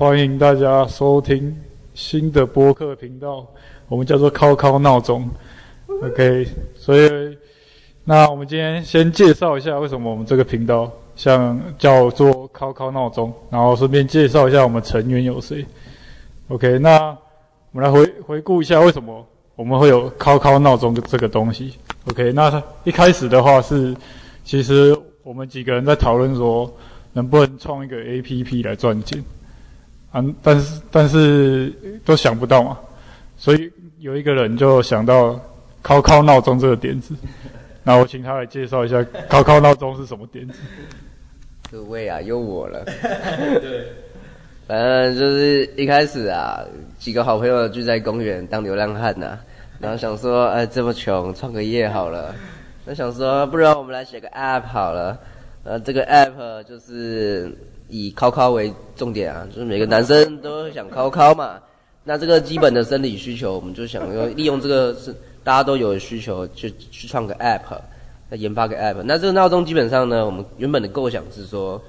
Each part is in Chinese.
欢迎大家收听新的播客频道，我们叫做“考考闹钟”。OK，所以那我们今天先介绍一下为什么我们这个频道像叫做“考考闹钟”，然后顺便介绍一下我们成员有谁。OK，那我们来回回顾一下为什么我们会有“考考闹钟”这个东西。OK，那一开始的话是，其实我们几个人在讨论说，能不能创一个 APP 来赚钱。啊，但是但是都想不到嘛，所以有一个人就想到考考闹钟这个点子，那我请他来介绍一下 考考闹钟是什么点子。各位啊，又我了。对，反正就是一开始啊，几个好朋友聚在公园当流浪汉呐、啊，然后想说，哎，这么穷，创个业好了。那想说，不然我们来写个 App 好了。呃，这个 App 就是。以考考为重点啊，就是每个男生都想考考嘛。那这个基本的生理需求，我们就想用利用这个是大家都有的需求，去去创个 app，那研发个 app。那这个闹钟基本上呢，我们原本的构想是说，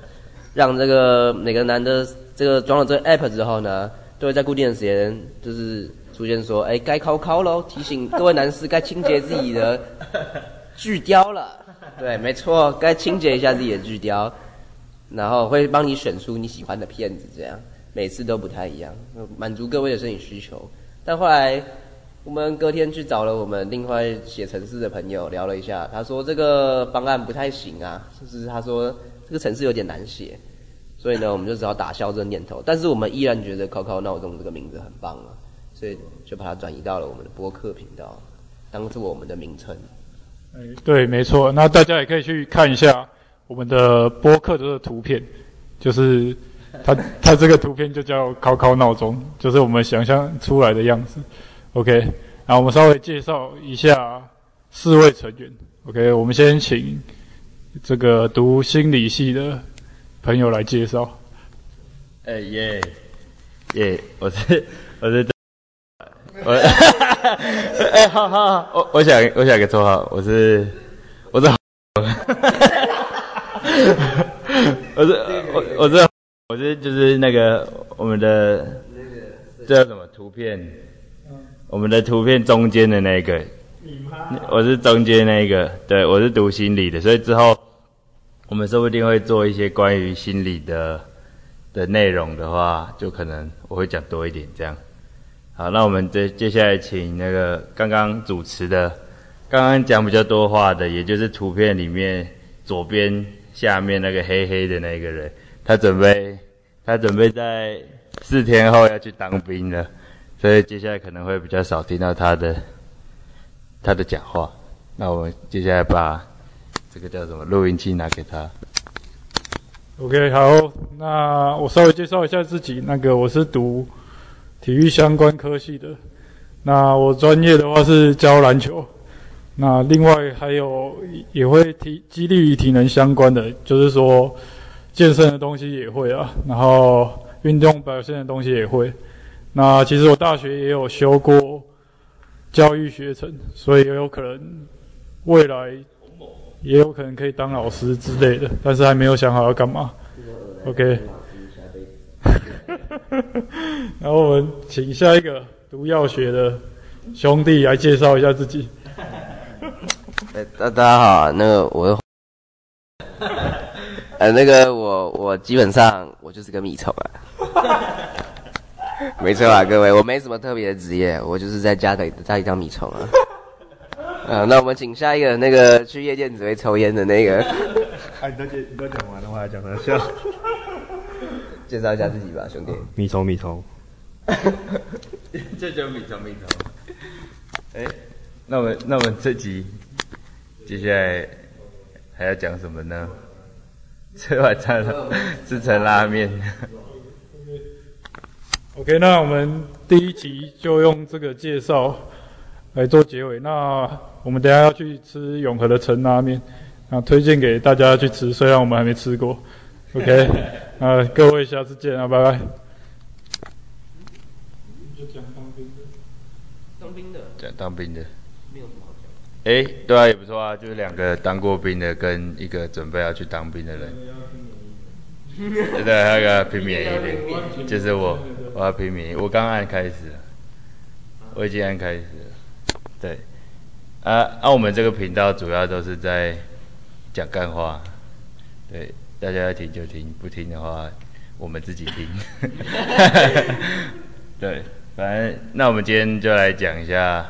让这个每个男的这个装了这个 app 之后呢，都会在固定的时间就是出现说，哎，该考考喽，提醒各位男士该清洁自己的巨雕了。对，没错，该清洁一下自己的巨雕。然后会帮你选出你喜欢的片子，这样每次都不太一样，满足各位的摄影需求。但后来我们隔天去找了我们另外写程式的朋友聊了一下，他说这个方案不太行啊，就是他说这个程式有点难写，所以呢我们就只好打消这个念头。但是我们依然觉得“考考闹钟”这个名字很棒啊，所以就把它转移到了我们的播客频道，当做我们的名称。对，没错。那大家也可以去看一下。我们的播客的图片，就是它它这个图片就叫考考闹钟，就是我们想象出来的样子。OK，然后我们稍微介绍一下四位成员。OK，我们先请这个读心理系的朋友来介绍。哎耶耶，我是我是我 哎好好好，我我想我想个绰号，我是 我是。我是我我是我是就是那个我们的这叫什么图片？我们的图片中间的那个，我是中间那个，对，我是读心理的，所以之后我们说不定会做一些关于心理的的内容的话，就可能我会讲多一点这样。好，那我们接接下来请那个刚刚主持的，刚刚讲比较多话的，也就是图片里面左边。下面那个黑黑的那个人，他准备，他准备在四天后要去当兵了，所以接下来可能会比较少听到他的，他的讲话。那我们接下来把这个叫什么录音器拿给他。OK，好，那我稍微介绍一下自己。那个我是读体育相关科系的，那我专业的话是教篮球。那另外还有也会体激励与体能相关的，就是说健身的东西也会啊，然后运动表现的东西也会。那其实我大学也有修过教育学程，所以也有可能未来也有可能可以当老师之类的，但是还没有想好要干嘛。OK。然后我们请下一个读药学的兄弟来介绍一下自己。哎，大大家好啊，那个我，呃，那个我我基本上我就是个米虫啊，没错啊，各位，我没什么特别的职业，我就是在家里家里当米虫啊。啊，那我们请下一个那个去夜店只会抽烟的那个。哎，你都介你都讲完的话，讲得笑。介绍一下自己吧，兄弟。米虫，米虫。这就米虫，米虫。哎，那我们那我们这集。接下来还要讲什么呢？吃晚餐了，吃成拉面。OK，那我们第一集就用这个介绍来做结尾。那我们等下要去吃永和的陈拉面，啊，推荐给大家去吃，虽然我们还没吃过。OK，啊，各位下次见啊，拜拜。就讲当兵的，当兵的，讲当兵的。哎，对啊，也不错啊，就是两个当过兵的跟一个准备要去当兵的人。对对，还有个拼免疫的，就是我，我要拼免疫，我刚按开始，我已经按开始了。对，啊，那、啊、我们这个频道主要都是在讲干话，对，大家要听就听，不听的话，我们自己听。对，反正那我们今天就来讲一下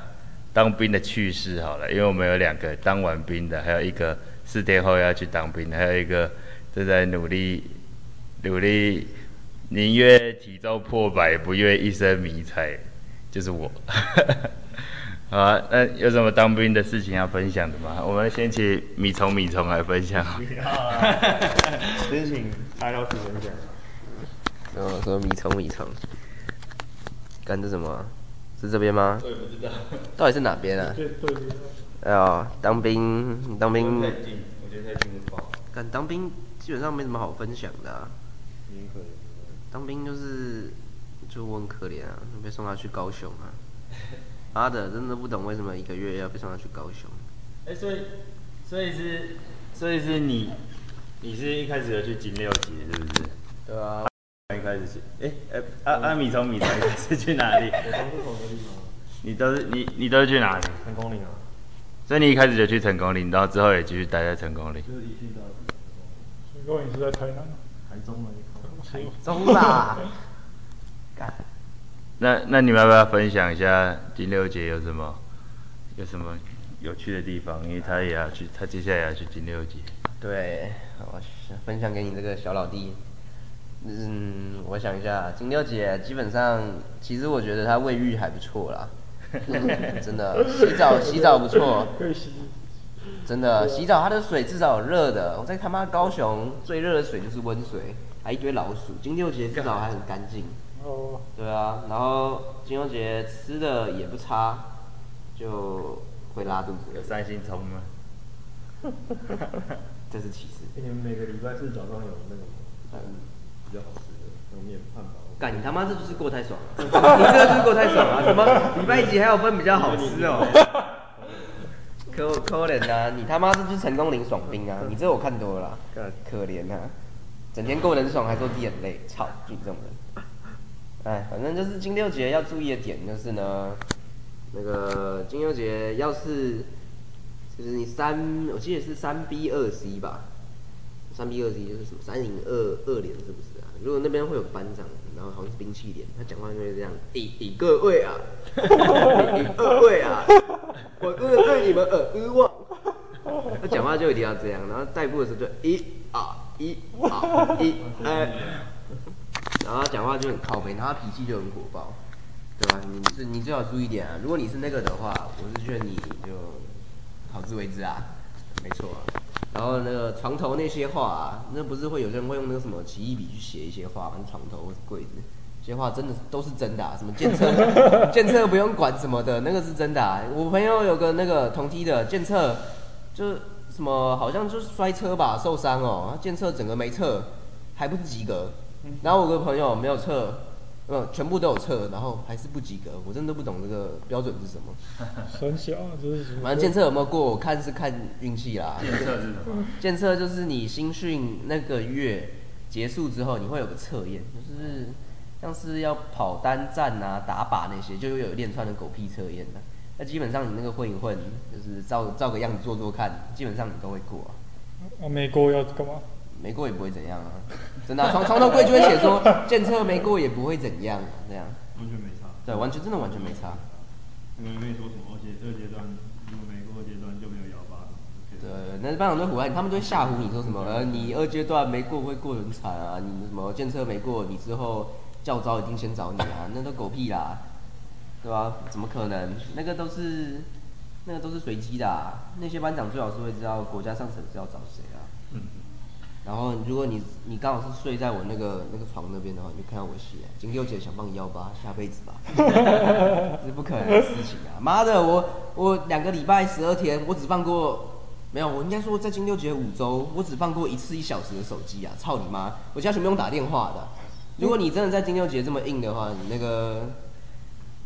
当兵的趣事好了，因为我们有两个当完兵的，还有一个四天后要去当兵的，还有一个正在努力。努力，宁愿体重破百，不愿一身迷彩，就是我。好啊，那有什么当兵的事情要分享的吗？我们先请米虫米虫来分享。先请蔡老师分享。哦，说米虫米虫，干这什么？是这边吗？我也不知道。到底是哪边啊？哎呀，当兵，当兵。太近，我觉得太近了。干当兵基本上没什么好分享的啊。当兵就是，就我很可怜啊，被送他去高雄啊。妈的，真的不懂为什么一个月要被送他去高雄。哎、欸，所以，所以是，所以是你，你是一开始有去金六级，是不是？对啊。一开始去，哎、欸，哎、欸，阿阿米从米从一开始去哪里？你都是你你都是去哪里？成功岭啊。所以你一开始就去成功岭，然后之后也继续待在成功岭。就是一去到。成功岭是在台南。台中吗？台中啦，那那你们要不要分享一下金六姐有什么有什么有趣的地方？因为他也要去，他接下来也要去金六姐。对，我分享给你这个小老弟。嗯，我想一下，金六姐基本上，其实我觉得她卫浴还不错啦，真的洗澡洗澡不错，真的洗澡，它的水至少有热的。我在他妈高雄最热的水就是温水。还一堆老鼠，金六姐至少还很干净。哦。对啊，然后金六结吃的也不差，就会拉肚子。有三星葱吗？这是其次。你们每个礼拜四早上有那个嗯比较好吃的那面汉堡。干你他妈这就是过太爽了！你这就是过太爽了！什么礼拜几还有分比较好吃哦？可可怜啊！你他妈这就是成功领爽兵啊！你这我看多了，可怜啊！整天过得很爽，还说自己很累，操！就你这种人，哎，反正就是金六结要注意的点就是呢，那个金六结要是，就是你三，我记得是三 B 二 C 吧，三 B 二 C 就是什么三零二二连是不是啊？如果那边会有班长，然后好像是兵器连，他讲话就会这样，以以各位啊，以各位啊，我真的对你们耳失望。他讲话就一定要这样，然后带步的时候就一啊。一二一哎，然后他讲话就很靠北，然后他脾气就很火爆，对吧？你是你最好注意点啊！如果你是那个的话，我是劝你就好自为之啊，没错啊。然后那个床头那些话啊，那不是会有人会用那个什么奇异笔去写一些话，跟床头或是柜子，这些话真的都是真的啊！什么检测检测不用管什么的，那个是真的啊。我朋友有个那个同梯的检测，就。什么好像就是摔车吧，受伤哦，他检测整个没测，还不是及格。然后我个朋友没有测，呃，全部都有测，然后还是不及格。我真的不懂这个标准是什么。很小，这是什么？反正检测有没有过，我看是看运气啦。检测是什么？检测就是你新训那个月结束之后，你会有个测验，就是像是要跑单站啊、打靶那些，就有一连串的狗屁测验的。那基本上你那个混一混，就是照照个样子做做看，基本上你都会过啊。啊，没过要干嘛？没过也不会怎样啊，真的、啊。床床头柜就会写说，检测没过也不会怎样、啊，这样。完全没差。对，完全真的完全没差。没有没说什么，而且这个阶段如果没过阶段就没有幺八。对，那班长都唬你，他们都会吓唬你说什么？呃，你二阶段没过会过很惨啊，你什么检测没过，你之后教招一定先找你啊，那都狗屁啦。对吧、啊？怎么可能？那个都是，那个都是随机的、啊。那些班长最好是会知道国家上层是要找谁啊。嗯。然后，如果你你刚好是睡在我那个那个床那边的话，你就看到我写金六姐想帮你幺八，下辈子吧。这是不可能的事情啊！妈的，我我两个礼拜十二天，我只放过没有，我应该说在金六结五周，我只放过一次一小时的手机啊！操你妈！我家全部用打电话的。如果你真的在金六结这么硬的话，你那个。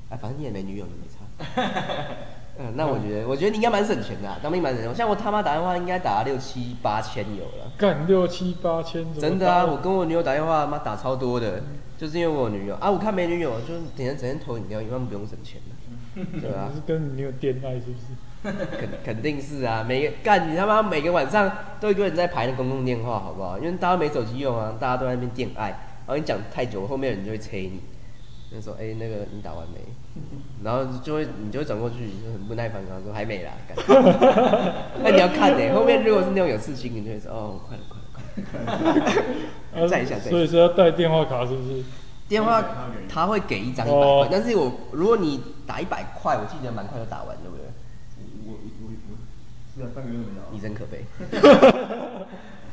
哎，反正你也没女友，你没差。嗯，那我觉得，我觉得你应该蛮省钱的、啊，当兵蛮省钱。像我他妈打电话，应该打六七八千有了。干六七八千，真的啊！我跟我女友打电话，妈打超多的，嗯、就是因为我女友啊。我看没女友，就整天整天投饮料，一般不用省钱的。对啊，是跟你女友恋爱是不是？肯肯定是啊，每个干你他妈每个晚上都一个人在排那公共电话，好不好？因为大家没手机用啊，大家都在那边恋爱，然后你讲太久，后面的人就会催你，就说：“哎、欸，那个你打完没？” 然后就会你就会转过去，就很不耐烦，然后说：“还没啦。” 那你要看呢、欸，后面如果是那种有事情，你就会说：“哦，快了，快了，快了。”再一下，所以说要带电话卡是不是？电话他会给一张一百块，但是我如果你打一百块，我记得蛮快就打完，对不对？我我我是啊，半个月没打。你真可悲。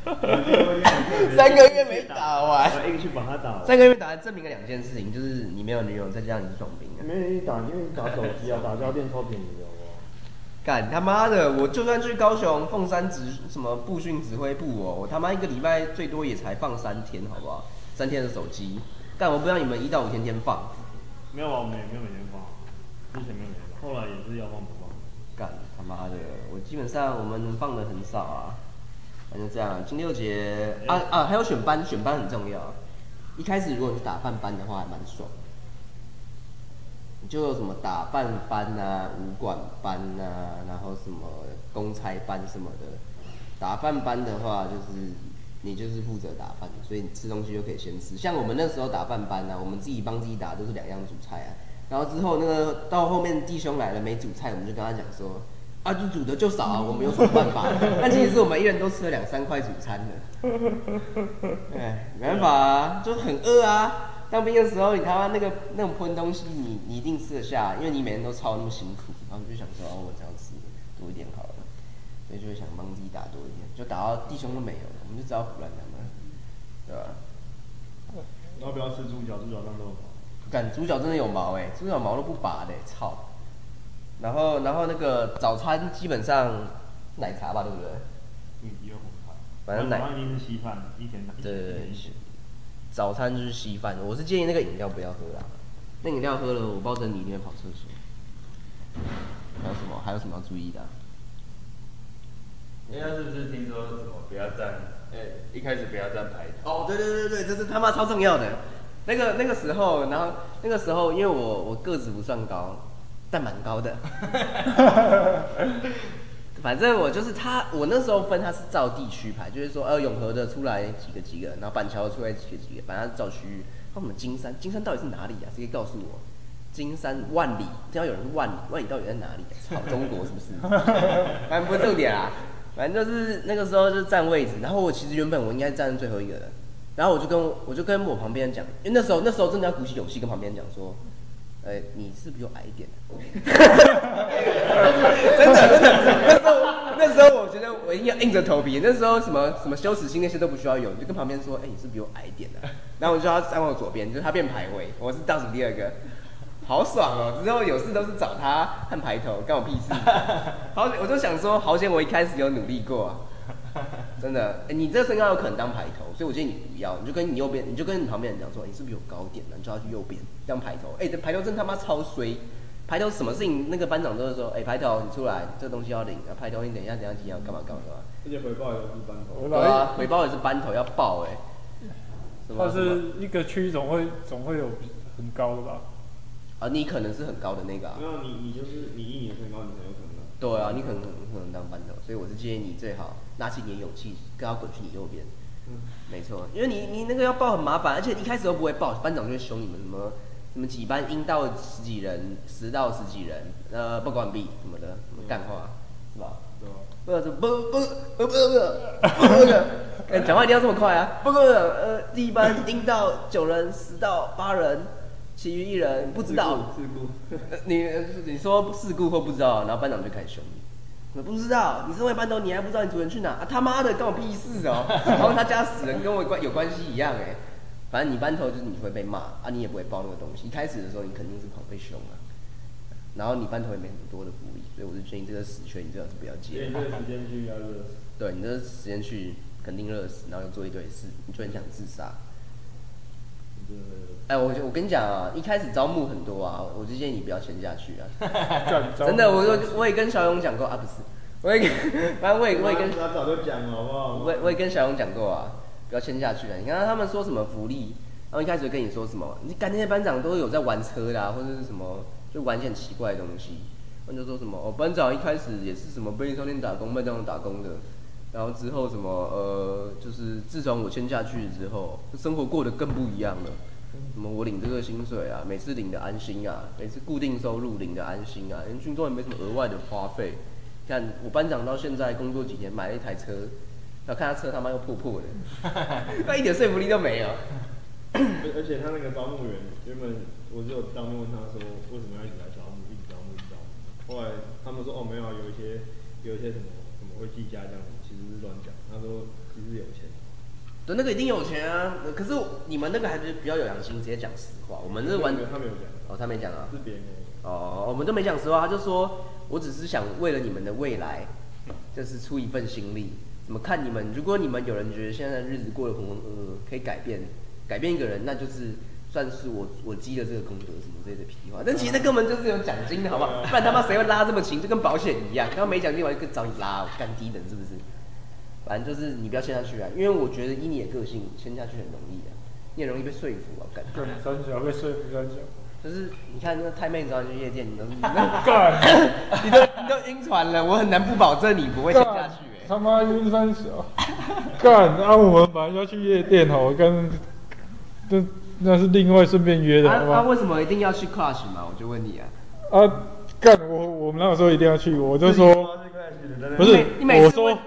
三个月没打完。我硬去把它打完。三个月没打完，证明了两件事情，就是你没有女友，再加上你是爽兵。没人打，因为你打手机啊，打家电超便宜的？干他妈的！我就算去高雄凤山指什么步训指挥部哦，我他妈一个礼拜最多也才放三天，好不好？三天的手机。但我不知道你们一到五天天放。没有啊，我们也没有每天放，之前没有每天放，后来也是要放不放。干他妈的！我基本上我们放的很少啊，反正这样。金六节啊啊，还有选班，选班很重要。一开始如果是打饭班的话，还蛮爽。就有什么打饭班啊、武馆班啊，然后什么公差班什么的。打饭班的话，就是你就是负责打饭，所以你吃东西就可以先吃。像我们那时候打饭班啊，我们自己帮自己打都是两样主菜啊。然后之后那个到后面弟兄来了没主菜，我们就跟他讲说，啊，就煮的就少啊，我们有什么办法？但其实是我们一人都吃了两三块主餐的，哎，没办法啊，就很饿啊。当兵的时候，你他妈那个那种喷东西你，你你一定吃得下，因为你每天都操那么辛苦，然后就想说，哦，我这样吃多一点好了，所以就会想帮自己打多一点，就打到弟兄都没有了，我们就只好胡乱他们，对吧？要不要吃猪脚？猪脚当肉。干猪脚真的有毛哎、欸，猪脚毛都不拔的、欸，操！然后然后那个早餐基本上奶茶吧，对不对？嗯，有红茶。反正奶。一定是稀饭，一天一天对对对。早餐就是稀饭，我是建议那个饮料不要喝啦，那饮料喝了，我抱着你一定会跑厕所。还有什么？还有什么要注意的、啊？人家是不是听说什么不要站？哎、欸，一开始不要站排头。哦，对对对对，这是他妈超重要的。那个那个时候，然后那个时候，因为我我个子不算高，但蛮高的。反正我就是他，我那时候分他是照地区排，就是说，呃，永和的出来几个几个，然后板桥出来几个几个，反正照区域。那我们金山，金山到底是哪里啊？谁可以告诉我？金山万里，只要有人是万里，万里到底在哪里啊？操，中国是不是？反正不是重点啊，反正就是那个时候就占位置，然后我其实原本我应该站最后一个的。然后我就跟我就跟我旁边讲，因为那时候那时候真的要鼓起勇气跟旁边讲说，你是比我矮一点 的？真的真的，那时候那时候我觉得我一定要硬着头皮。那时候什么什么羞耻心那些都不需要有，你就跟旁边说，哎、欸，你是，比我矮一点的。然后我就要站我左边，就是他变排位，我是倒数第二个，好爽哦！之后有事都是找他和排头，干我屁事。好，我就想说，好险我一开始有努力过、啊。真的，哎、欸，你这身高有可能当排头，所以我建议你不要，你就跟你右边，你就跟你旁边人讲说，你是不是有高点呢？你就要去右边当排头。哎、欸，这排头真他妈超衰，排头什么事情那个班长都是说，哎、欸，排头你出来，这个东西要领啊，排头你等一下等一下几要干嘛干嘛干嘛。而且回报也是班头。对啊，回报也是班头要报哎、欸。但是一个区总会总会有很高的吧？啊，你可能是很高的那个啊。没有，你你就是你一年身高，你才有可能。对啊，你可能可能当班长，所以我是建议你最好拿起你的勇气，跟他滚去你右边。嗯，没错，因为你你那个要报很麻烦，而且一开始都不会报，班长就会凶你们什么什么几班应到十几人，十到十几人，呃，不管比什么的，什么干话，是吧？对、啊？不是不不不不不，讲、话一定要这么快啊！不不不，呃，第一班应到九人，十到八人。其余一人不知道，事故，你你说事故或不知道，然后班长就开始凶你，我不知道，你身为班头，你还不知道你主人去哪？啊他妈的，关我屁事哦！然后他家死人跟我关有关系一样哎，反正你班头就是你会被骂啊，你也不会报那个东西。一开始的时候你肯定是跑被凶啊，然后你班头也没很多的福利，所以我就建议这个死缺你最好是不要接。对，这个时间去要热死。对，你这时间去肯定热死，然后又做一堆事，你就很想自杀。哎，我我跟你讲啊，一开始招募很多啊，我就建议你不要签下去啊。干真的，我我我也跟小勇讲过啊，不是，我也跟，反正我也我也跟他早就讲了，好不好？我我也跟小勇讲过啊，不要签下去啊。你看他们说什么福利，然后一开始就跟你说什么，你干那些班长都有在玩车的啊，或者是什么就玩一些很奇怪的东西。他就说什么哦，班长一开始也是什么便利商店打工，麦当劳打工的，然后之后什么呃，就是自从我签下去之后，生活过得更不一样了。什么我领这个薪水啊，每次领的安心啊，每次固定收入领的安心啊，连军中也没什么额外的花费。看我班长到现在工作几年，买了一台车，然后看他车他妈又破破的，他一点说服力都没有。而且他那个招募员，原本我就有当面问他说，为什么要一直来招募，一直招募，一直招募。后来他们说哦没有，有一些有一些什么什么会计价这样子，其实是乱讲。他说其实有钱。对，那个一定有钱啊！可是你们那个还是比较有良心，直接讲实话。我们这完全他没有讲哦，他没讲啊。是别人哦，我们都没讲实话。他就说，我只是想为了你们的未来，就是出一份心力。怎么看你们？如果你们有人觉得现在的日子过得浑浑噩噩，可以改变，改变一个人，那就是算是我我积了这个功德什么之类的屁话。但其实那 根本就是有奖金的，好不好？不然他妈谁会拉这么勤？就跟保险一样，刚刚没奖金，我就找你拉，干低等是不是？反正就是你不要签下去啊，因为我觉得以你的个性签下去很容易啊，你很容易被说服啊，干。对，三角被说服三角。就是你看那个太妹找你去夜店，你都干，干，你都你都晕船了，我很难不保证你不会签下去哎、欸。他妈晕三小，干，啊我们本来要去夜店哦，跟，那那是另外顺便约的。他他为什么一定要去 Clash 嘛？我就问你啊。啊，干，我我们那个时候一定要去？我就说，不是，我说。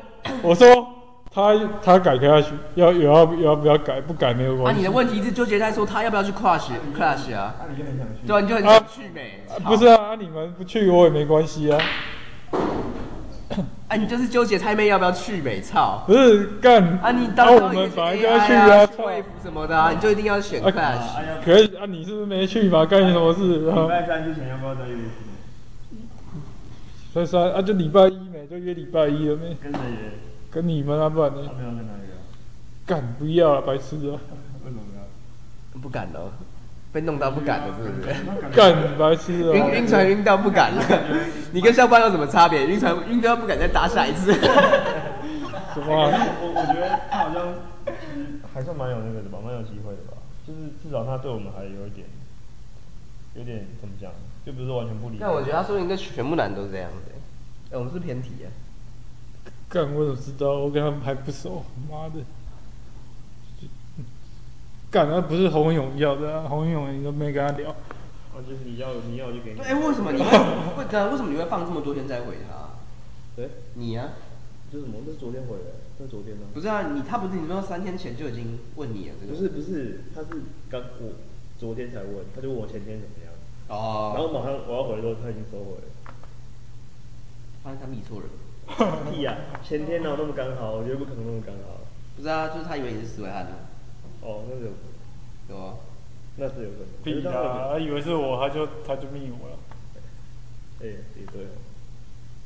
我说他他改下去，要有要要不要改？不改没有关系。啊，你的问题是纠结在说他要不要去 crush crash 啊？啊，你就很想去。对啊，你就很想去美？不是啊，你们不去我也没关系啊。啊，你就是纠结太妹要不要去美？操！不是干啊，你当我们本来就要去啊，贵服什么的啊，你就一定要选 Clash。可以啊，你是不是没去嘛？干你什么事？礼拜三之前要不要再约？所以说啊，就礼拜一没，就约礼拜一了没？跟谁约？跟你们啊，不然呢？敢不要了，白痴啊！为什么要？不敢了，被弄到不敢了，是不是？敢白痴啊！晕晕船晕到不敢了，你跟校班有什么差别？晕船晕到不敢再搭下一次。什么？我我觉得他好像还算蛮有那个的吧，蛮有机会的吧。就是至少他对我们还有一点，有点怎么讲？就不是完全不理。但我觉得他说应该全部男都是这样子。哎，我们是偏题啊。干，我怎么知道？我跟他们还不熟，妈的！干，那不是洪勇要的啊，洪勇你都没跟他聊。哦，就是你要，你要就给你。哎，为什么你会？为什么你会放这么多天再回他？对，你呀？就是什么？那是昨天回来，那昨天呢？不是啊，你他不是你说三天前就已经问你了，这个？不是不是，他是刚我昨天才问，他就问我前天怎么样。哦。然后马上我要回的时候，他已经收回了。发现他密错人。屁呀！前天哪有那么刚好？我觉得不可能那么刚好。不是啊，就是他以为你是死维汉呢。哦，那是有，有啊，那是有可能。屁啊！他以为是我，他就他就密我了。哎，也对。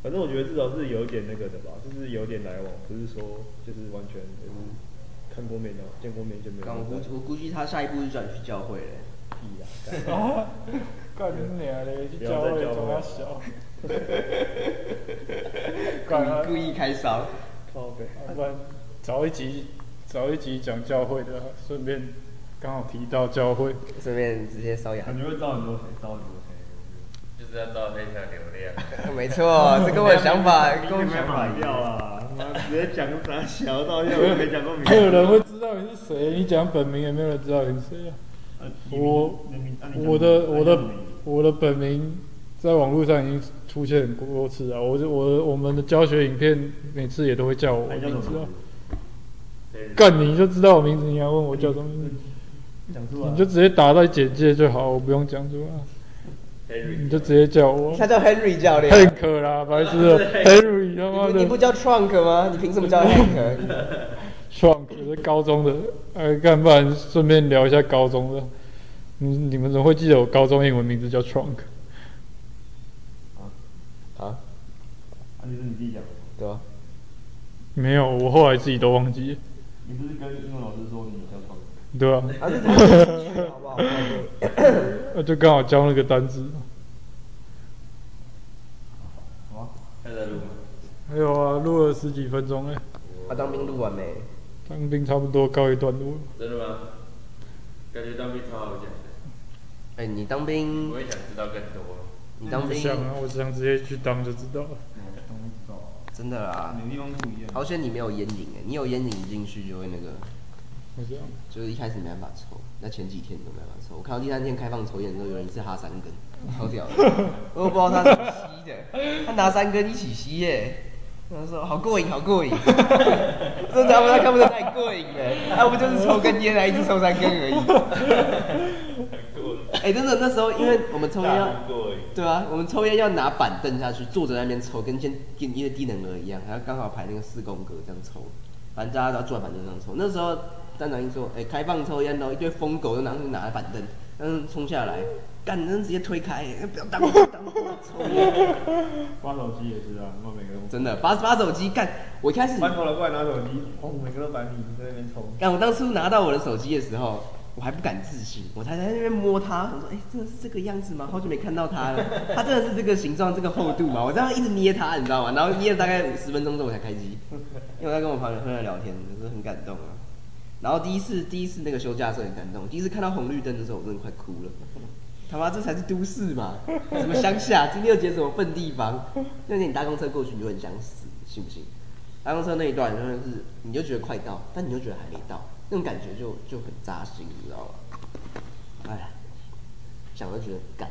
反正我觉得至少是有点那个的吧，就是有点来往，不是说就是完全就是看过面的，见过面就没有。我估我估计他下一步是转去教会嘞。屁呀！啊！干你娘嘞！去教会怎么小？故意故意开骚，靠北，要不然找一集找一集讲教会的，顺便刚好提到教会，顺便直接搔痒。感觉会招很多钱，招很多钱，就是要招那条流量。没错，这跟我想法跟我想法一样啊！直接讲个啥小道，又没讲过名。没有人会知道你是谁，你讲本名也没有人知道你是谁啊。我我的我的我的本名。在网络上已经出现很多次了！我就我我们的教学影片每次也都会叫我名字啊。干你就知道我名字，你还问我叫什么名字？你就直接打在简介就好，我不用讲出来。你就直接叫我。他叫 Henry 教练。Hank 啦，白痴！Henry 他妈的。你不叫 Trunk 吗？你凭什么叫 Hank？Trunk 是高中的，哎，干不然顺便聊一下高中的。你你们怎么会记得我高中英文名字叫 Trunk？啊，啊，你是你自己讲的？对啊，没有，我后来自己都忘记。你不是跟英文老师说你叫创？对啊，啊，这好不好？那就刚好交那个单子。好啊，还在录吗？还有啊，录了十几分钟哎。他当兵录完没？当兵差不多告一段落。真的吗？感觉当兵超好讲的。哎，你当兵？我也想知道更多。你当兵？想啊，我只想直接去当就知道了。真的啦，每个地方不一样。好险你没有烟瘾哎，你有烟瘾进去就会那个。会这样。就是一开始没办法抽，那前几天都没办法抽。我看到第三天开放抽烟的时候，有人是哈三根，超屌的。我都不知道他怎么吸的，他拿三根一起吸耶。他说好过瘾，好过瘾。正常他看不出太过瘾了，要不就是抽根烟，来一直抽三根而已。哎、欸，真的，那时候因为我们抽烟要，对啊，我们抽烟要拿板凳下去，坐着在那边抽，跟先跟一个低能儿一样，还要刚好排那个四宫格这样抽，反正大家都要坐在板凳上抽。那时候站长一说，哎、欸，开放抽烟喽，一堆疯狗又拿出拿着板凳，嗯，冲下来，干人直接推开，不要当，不要当，抽烟。发手机也是啊，我每个都真的发发手机干，我一开始，翻头了过来拿手机，哦，每个都把你在那边抽。干，我当初拿到我的手机的时候。我还不敢自信，我才在那边摸它，我说：“哎、欸，真的是这个样子吗？好久没看到它了，它真的是这个形状、这个厚度吗？”我这样一直捏它，你知道吗？然后捏了大概五十分钟之后我才开机，因为我在跟我朋友朋友聊天，就是很感动啊。然后第一次第一次那个休假的时候很感动，第一次看到红绿灯的时候我真的快哭了。他妈这才是都市嘛，什么乡下？金六结什么笨地方？那天你搭公车过去你就很想死，信不信？搭公车那一段真的是，你就觉得快到，但你又觉得还没到。那种感觉就就很扎心，你知道吗？哎，想都觉得干，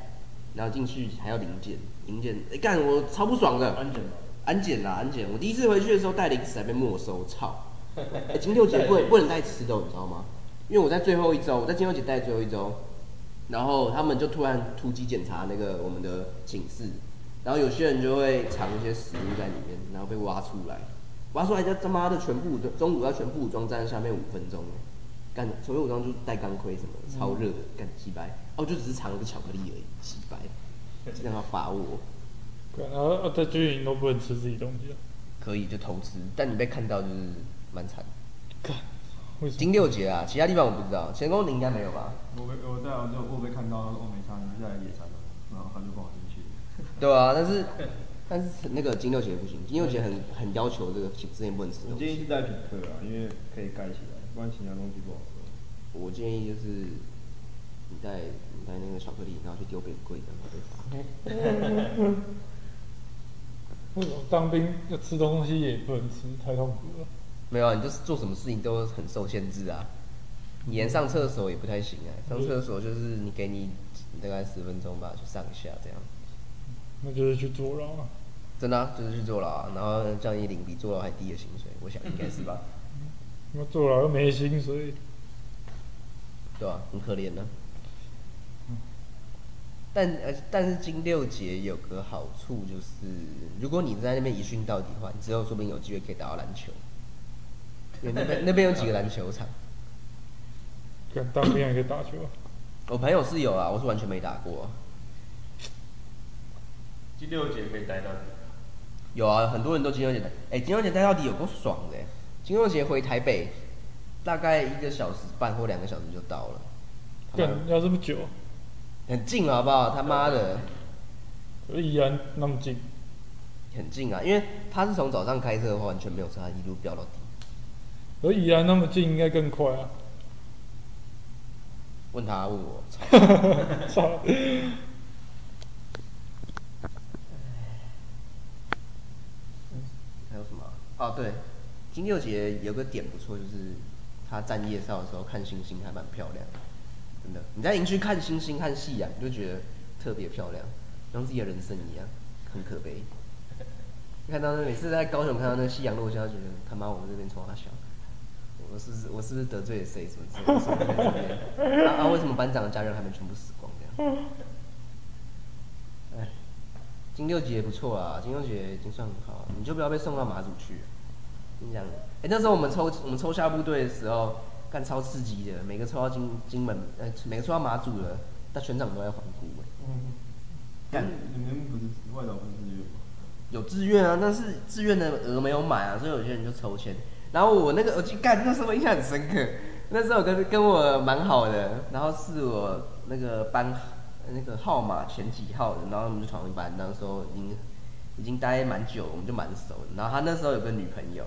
然后进去还要零检，零检哎干，我超不爽的。安检吗？安检啦，安检。我第一次回去的时候带零食还被没收，操！哎，金六姐不能不能带吃的，你知道吗？因为我在最后一周，我在金六姐带最后一周，然后他们就突然突击检查那个我们的寝室，然后有些人就会藏一些食物在里面，然后被挖出来。挖出来就他妈的全部武装，中午要全部武装站在下面五分钟，干所有武装就戴钢盔什么的，超热的，干鸡白，哦就只是藏了个巧克力而已，鸡掰，让他罚我。然后在军营都不能吃自己东西啊？可以就偷吃，但你被看到就是蛮惨。干，为什么？金六节啊，其他地方我不知道，前攻你应该没有吧？我被我在我就我被看到，我没差，你在野餐了，然后他就放我进去。对啊，但是。但是那个金六节不行，金六节很很要求这个之前不能吃。我建议是带品客啊，因为可以盖起来，不然其他东西不好喝。我建议就是你带你带那个巧克力，然后去丢给贵的，然后被 罚。为什么当兵要吃东西也不能吃，太痛苦了。没有啊，你就是做什么事情都很受限制啊。你连上厕所也不太行啊，上厕所就是你给你大概十分钟吧，去上一下这样。那就是去坐牢啊。真的、啊、就是去坐牢啊，然后叫你领比坐牢还低的薪水，我想应该是吧。我坐牢又没薪水，对吧、啊？很可怜呢、啊。但呃，但是金六结有个好处就是，如果你在那边一训到底的话，你之后说不定有机会可以打到篮球。那边那边有几个篮球场。当兵还可以打球？我朋友是有啊，我是完全没打过、啊。金六姐可以待到底。有啊，很多人都金六姐待，哎，金六姐待到底有够爽的。金六姐回台北，大概一个小时半或两个小时就到了。对，要这么久？很近好不好？他妈的，宜兰那么近？很近啊，因为他是从早上开车的话，完全没有车，他一路飙到底。而宜兰那么近，应该更快啊。问他，问我。操！哦，对，金六杰有个点不错，就是他站夜哨的时候看星星还蛮漂亮的，真的。你在营区看星星看夕阳，你就觉得特别漂亮，像自己的人生一样，很可悲。看到那每次在高雄看到那夕阳落下，觉得他妈我们这边从他笑，我是不是我是不是得罪了谁？什么之类的？啊啊！为什么班长的家人还没全部死光这样？哎。金六结也不错啊，金六结已经算很好，你就不要被送到马祖去。跟你讲，哎、那时候我们抽我们抽下部队的时候，干超刺激的，每个抽到金金门，呃、每个抽到马祖的，他全场都在欢呼。嗯。干，你们不是外岛不是志愿吗？有志愿啊，但是志愿的额没有满啊，所以有些人就抽签。然后我那个我去干，那时候印象很深刻。那时候跟跟我蛮好的，然后是我那个班那个号码前几号的，然后我们就同一班，那时候已经已经待蛮久，我们就蛮熟的。然后他那时候有个女朋友，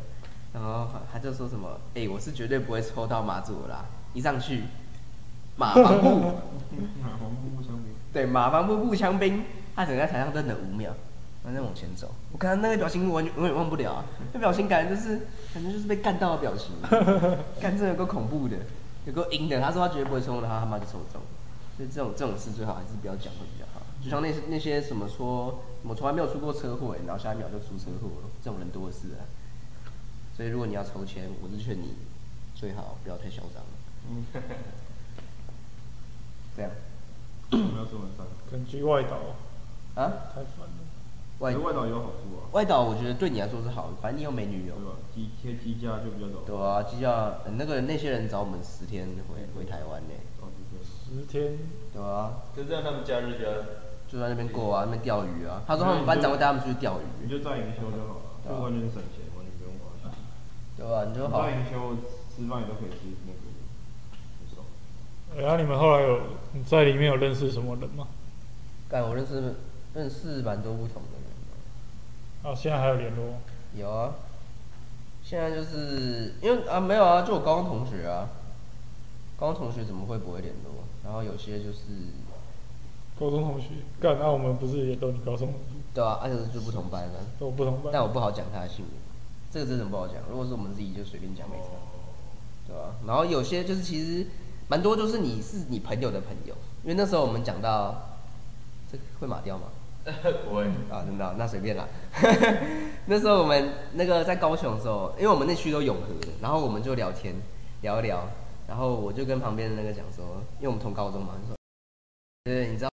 然后他就说什么：“哎、欸，我是绝对不会抽到马祖啦！”一上去，马防部，马防部步枪兵，对，马防部步枪兵，他整个在台上愣了五秒。然后再往前走，我看他那个表情，我永远忘不了啊！那表情感觉就是，感觉就是被干到的表情，干这有够恐怖的，有够阴的。他说他绝对不会冲的，他他妈就抽中。所以这种这种事最好还是不要讲会比较好。就像那些那些什么说，我从来没有出过车祸，然后下一秒就出车祸了，这种人多的是啊。所以如果你要抽签，我是劝你最好不要太嚣张。嗯，这样。我们要做晚饭。根据外岛。啊？太烦了。外外岛有好处啊，外岛我觉得对你来说是好的，反正你有美女友，对吧？机贴机架就比较早。对啊，机架、嗯、那个那些人找我们十天回回台湾呢。哦，十天。对啊。就这样，他们假日就就在那边过啊，那边钓鱼啊。他说他们班长会带他们出去钓鱼。你就在营休就好了，就完全省钱，完全不用花钱。对啊，你就好。在营休吃饭也都可以吃那个，不错。然后你们后来有你在里面有认识什么人吗？但，我认识认识蛮多不同的。哦，现在还有联络？有啊，现在就是因为啊，没有啊，就我高中同学啊，高中同学怎么会不会联络？然后有些就是高中同学，干，那、啊、我们不是也都你高中同学？对啊，而、啊、且就不同班的，都不同班，但我不好讲他的姓名，这个真的不好讲。如果是我们自己就随便讲没错，对吧、啊？然后有些就是其实蛮多，就是你是你朋友的朋友，因为那时候我们讲到这个会码掉吗？不会啊，真的，那随便啦。那时候我们那个在高雄的时候，因为我们那区都永和的，然后我们就聊天聊一聊，然后我就跟旁边的那个讲说，因为我们同高中嘛，就说，对，你知道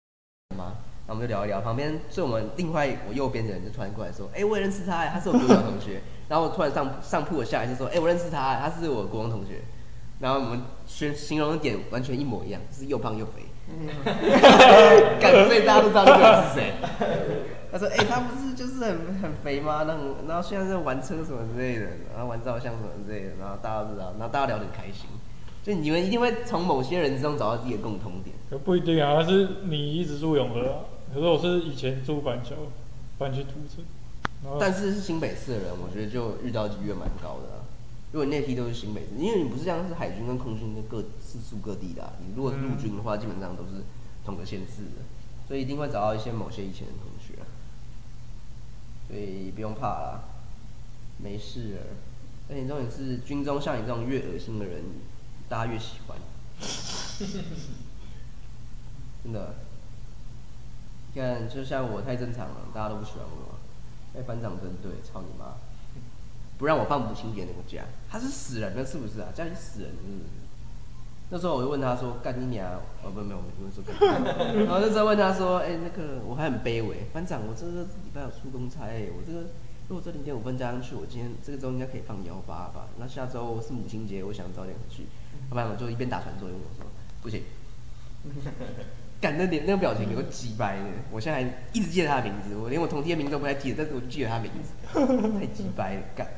吗？那我们就聊一聊，旁边是我们另外我右边的人就突然过来说，哎、我也认识他，他是我国小同学。然后突然上上铺的下来就说，哎、我认识他，他是我国中同学。然后我们形形容的点完全一模一样，就是又胖又肥。感觉所以大家都知道这个人是谁。他说：“哎、欸，他不是就是很很肥吗？然后然后现在在玩车什么之类的，然后玩照相什么之类的，然后大家都知道，然后大家聊得很开心。就你们一定会从某些人之中找到自己的共同点。可不一定啊，是你一直住永和啊，可是我是以前住板桥，搬去土城。但是是新北市的人，我觉得就遇到几率蛮高的、啊。如果那批都是新北市，因为你不是像是海军跟空军跟各四处各地的、啊，你如果是陆军的话，基本上都是同个县市的，所以一定会找到一些某些以前的同学、啊，所以不用怕啦，没事了。而且重点是军中像你这种越恶心的人，大家越喜欢，真的。你看，就像我太正常了，大家都不喜欢我，被班长针对，操你妈！不让我放母亲节那个假，他是死人了是不是啊？家里死人是不是？那时候我就问他说：“干你娘！”哦，不，没有，没有说干。然后那时候问他说：“哎、欸，那个我还很卑微，班长，我这个礼拜有出公差，哎，我这个如果这零点五分加上去，我今天这个周应该可以放幺八吧？那下周是母亲节，我想早点回去。要不然我就一边打传说一边跟我说：不行。干那脸那个表情有个鸡掰的，我现在还一直记得他的名字，我连我同梯的名字都不太记得，但是我就记得他的名字，太鸡掰了，干。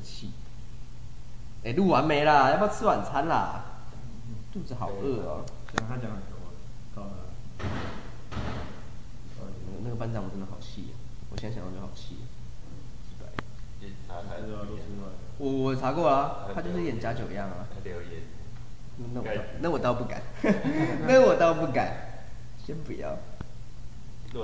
气，哎，录完没啦？要不要吃晚餐啦？肚子好饿哦。讲他讲很多，到了。那个班长我真的好气，我现在想到就好气。我我查过啊，他就是演假酒样啊。他留言。那我那我倒不敢，那我倒不敢，先不要。对。